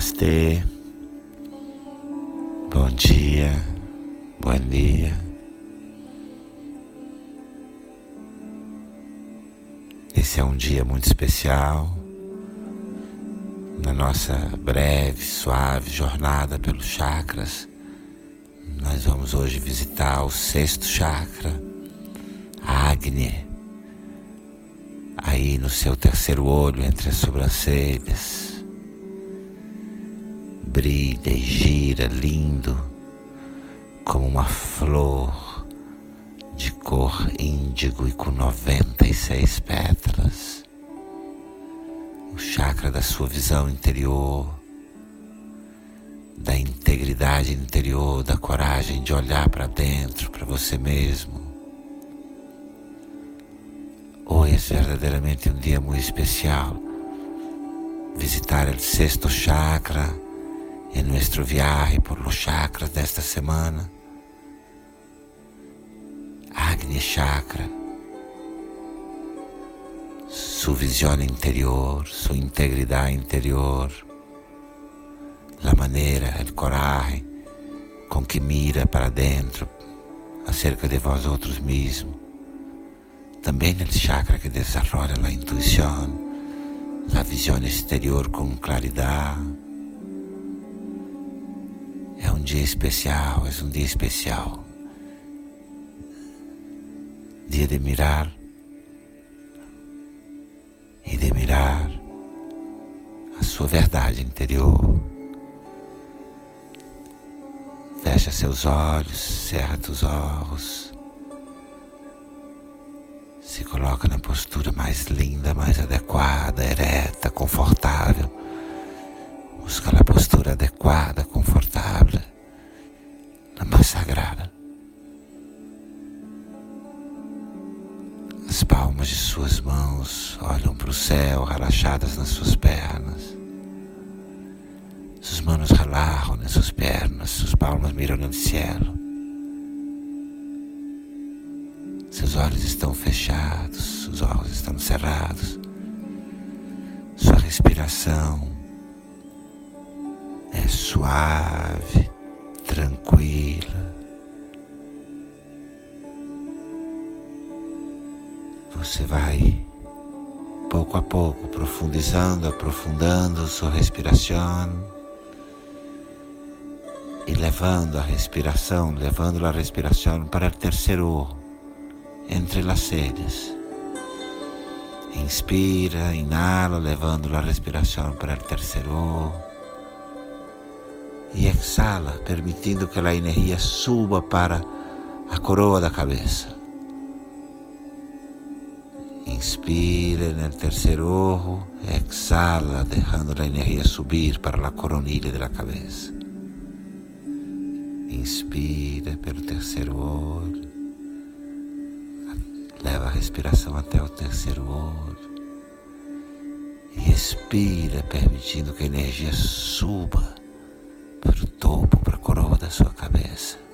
Namastê. Bom dia. Bom dia. Esse é um dia muito especial na nossa breve, suave jornada pelos chakras. Nós vamos hoje visitar o sexto chakra, Agni, aí no seu terceiro olho entre as sobrancelhas brilha e gira lindo como uma flor de cor índigo e com 96 pétalas. O chakra da sua visão interior, da integridade interior, da coragem de olhar para dentro, para você mesmo. Hoje é verdadeiramente um dia muito especial. Visitar o sexto chakra en nuestro viaje por los chakras de esta semana. Agni Chakra, su visión interior, su integridad interior, la manera, el coraje con que mira para dentro acerca de vosotros mismos. Também el chakra que desarrolla la intuición, la visión exterior con claridad é um dia especial, é um dia especial. Dia de mirar e de mirar a sua verdade interior. Fecha seus olhos, cerra os olhos. Se coloca na postura mais linda, mais adequada, ereta, confortável. Busca a postura adequada, céu, relaxadas nas suas pernas. Suas mãos relaxam nas suas pernas, suas palmas miram no céu. Seus olhos estão fechados, os olhos estão cerrados. Sua respiração é suave, tranquila. Você vai pouco a pouco profundizando, aprofundando sua respiração e levando a respiração, levando a respiração para o terceiro entre as cejas. Inspira, inala, levando a respiração para o terceiro e exala, permitindo que a energia suba para a coroa da cabeça. Inspira no terceiro ojo, exala, deixando a energia subir para a coronilha da cabeça. Inspira pelo terceiro olho, leva a respiração até o terceiro olho e expira, permitindo que a energia suba para o topo, para a coroa da sua cabeça.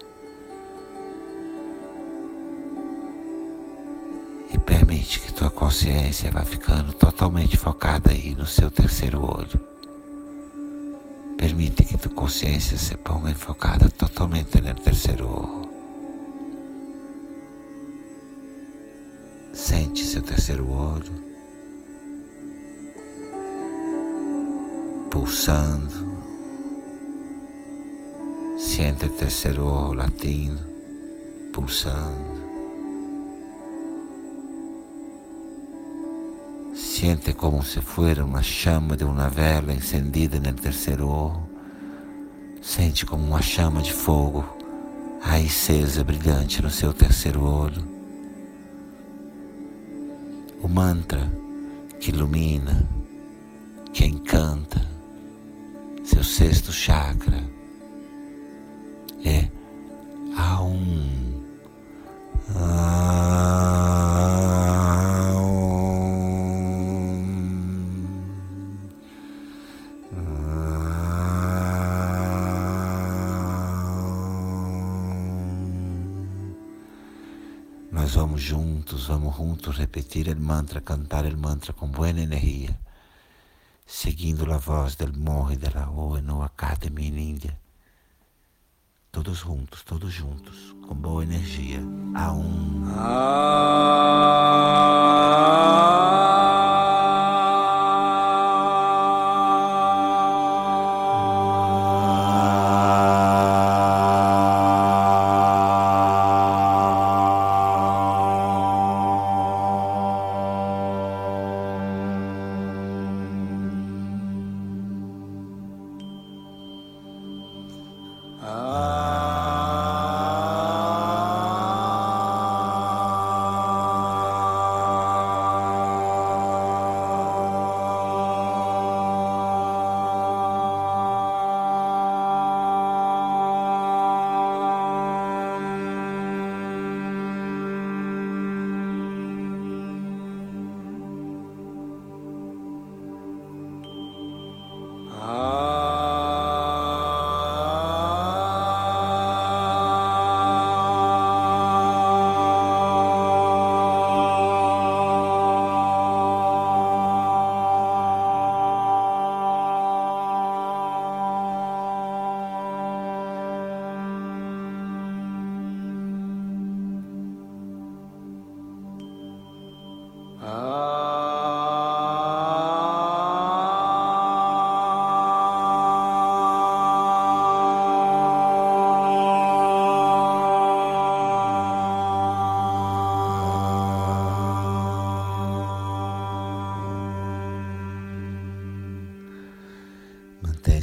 Permite que tua consciência vá ficando totalmente focada aí no seu terceiro olho. Permite que tua consciência se ponga enfocada totalmente no terceiro olho. Sente seu terceiro olho pulsando Siente o terceiro olho latindo, pulsando. Siente como se fosse uma chama de uma vela encendida no terceiro olho. Sente como uma chama de fogo aí acesa, brilhante no seu terceiro olho. O mantra que ilumina, que encanta seu sexto chakra é Aum. Nós vamos juntos, vamos juntos repetir o mantra, cantar o mantra com boa energia. seguindo a voz del morre de la ONU Academy in Índia. Todos juntos, todos juntos, com boa energia. A um. Mantém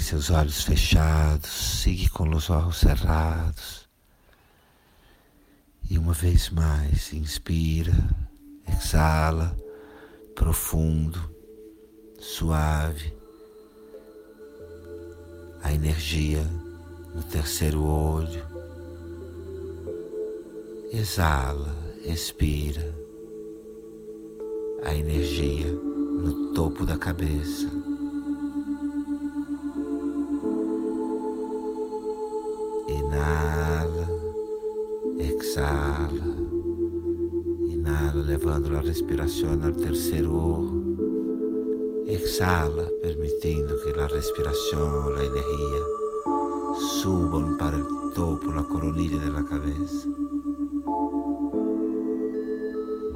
seus olhos fechados, siga com os olhos cerrados. E uma vez mais, inspira, exala, profundo, suave. A energia no terceiro olho. Exala, expira. A energia no topo da cabeça. Exala, inala, levando a respiração ao terceiro olho. Exala, permitindo que a respiração, a energia subam para o topo, a coronilha da cabeça.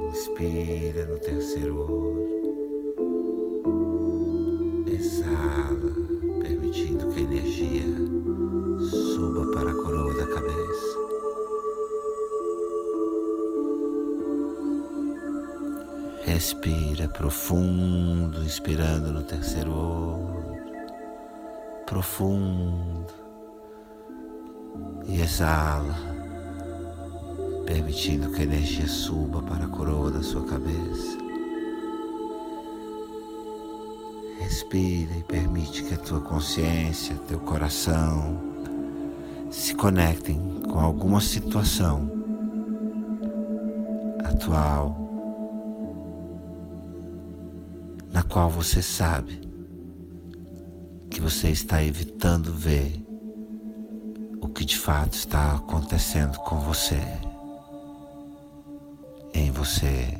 Inspira no terceiro olho. Respira profundo, inspirando no terceiro olho. Profundo. E exala, permitindo que a energia suba para a coroa da sua cabeça. Respira e permite que a tua consciência, teu coração se conectem com alguma situação atual na qual você sabe que você está evitando ver o que de fato está acontecendo com você, em você,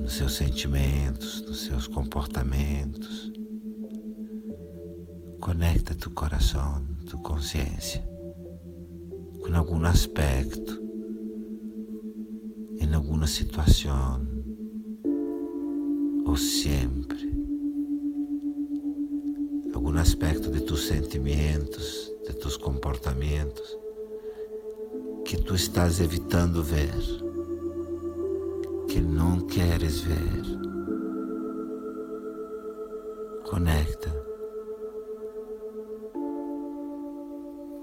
nos seus sentimentos, nos seus comportamentos. Conecta tu coração, tu consciência com algum aspecto, em alguma situação ou sempre algum aspecto de tus sentimentos, de tus comportamentos que tu estás evitando ver, que não queres ver. Conecta.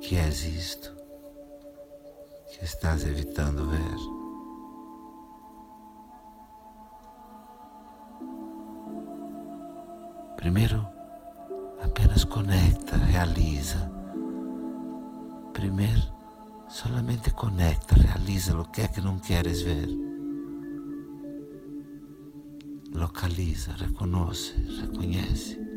Que és isto que estás evitando ver. Primeiro, apenas conecta, realiza. Primeiro, solamente conecta, realiza o que é que não queres ver. Localiza, reconoce, reconhece.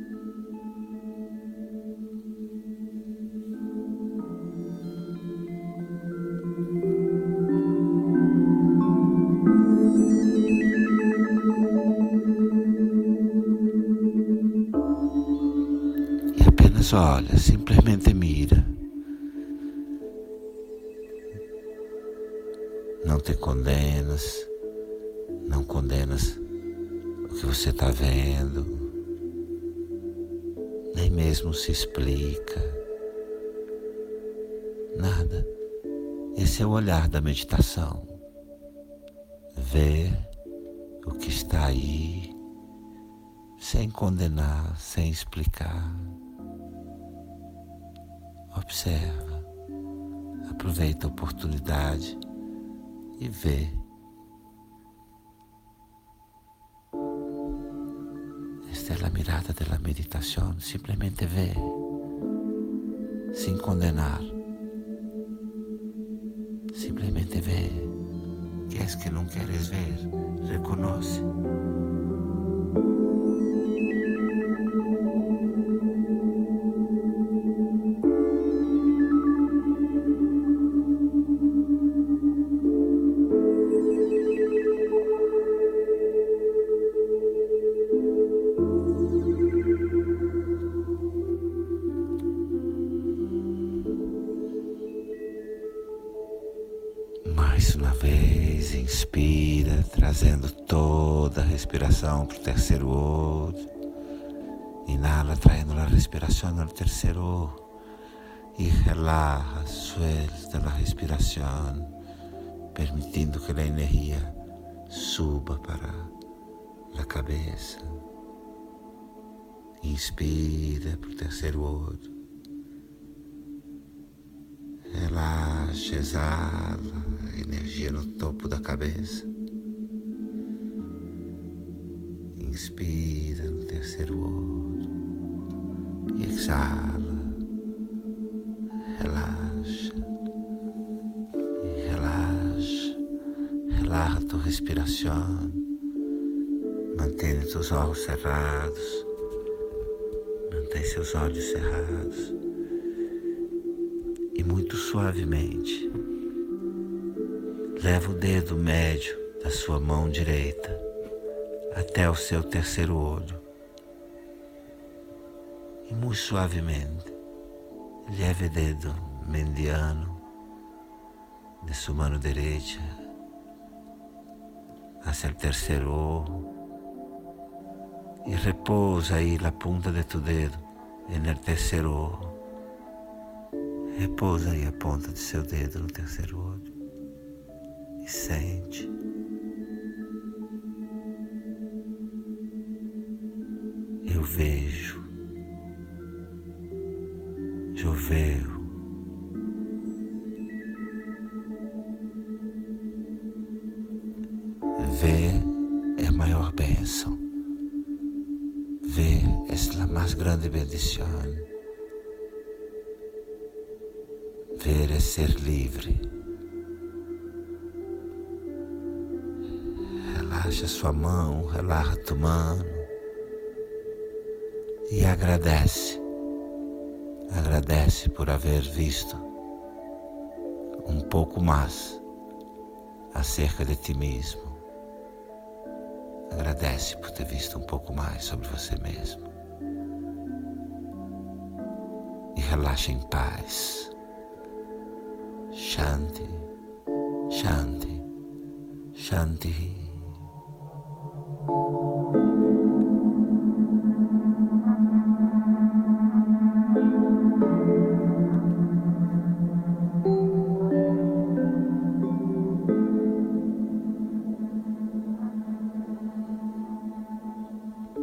Olha, simplesmente mira. Não te condenas, não condenas o que você está vendo, nem mesmo se explica. Nada. Esse é o olhar da meditação. Ver o que está aí, sem condenar, sem explicar. Observa, aproveita a oportunidade e vê. Esta é a mirada da meditação, simplesmente vê, sem condenar. Simplesmente vê. Que é que não queres ver? Reconoce. Respiração para o terceiro olho. Inhala, trayendo a respiração no terceiro olho. E relaxa, suelta a respiração, permitindo que a energia suba para a cabeça. Inspira para o terceiro olho. Relaxa, exala energia no topo da cabeça. Inspira no terceiro olho e exala. Relaxa e relaxa. Relaxa a tua respiração. Mantém teus olhos cerrados. Mantém seus olhos cerrados e muito suavemente leva o dedo médio da sua mão direita até o seu terceiro olho e muito suavemente leve o dedo mediano de sua mão direita hacia o terceiro olho e repousa aí a ponta de tu dedo no terceiro olho Repousa aí a ponta de seu dedo no terceiro olho e sente. Bendição. Ver é ser livre. Relaxa sua mão, relaxa tua mão e agradece. Agradece por haver visto um pouco mais acerca de ti mesmo. Agradece por ter visto um pouco mais sobre você mesmo. relaxa em paz. Shanti, Shanti, Shanti.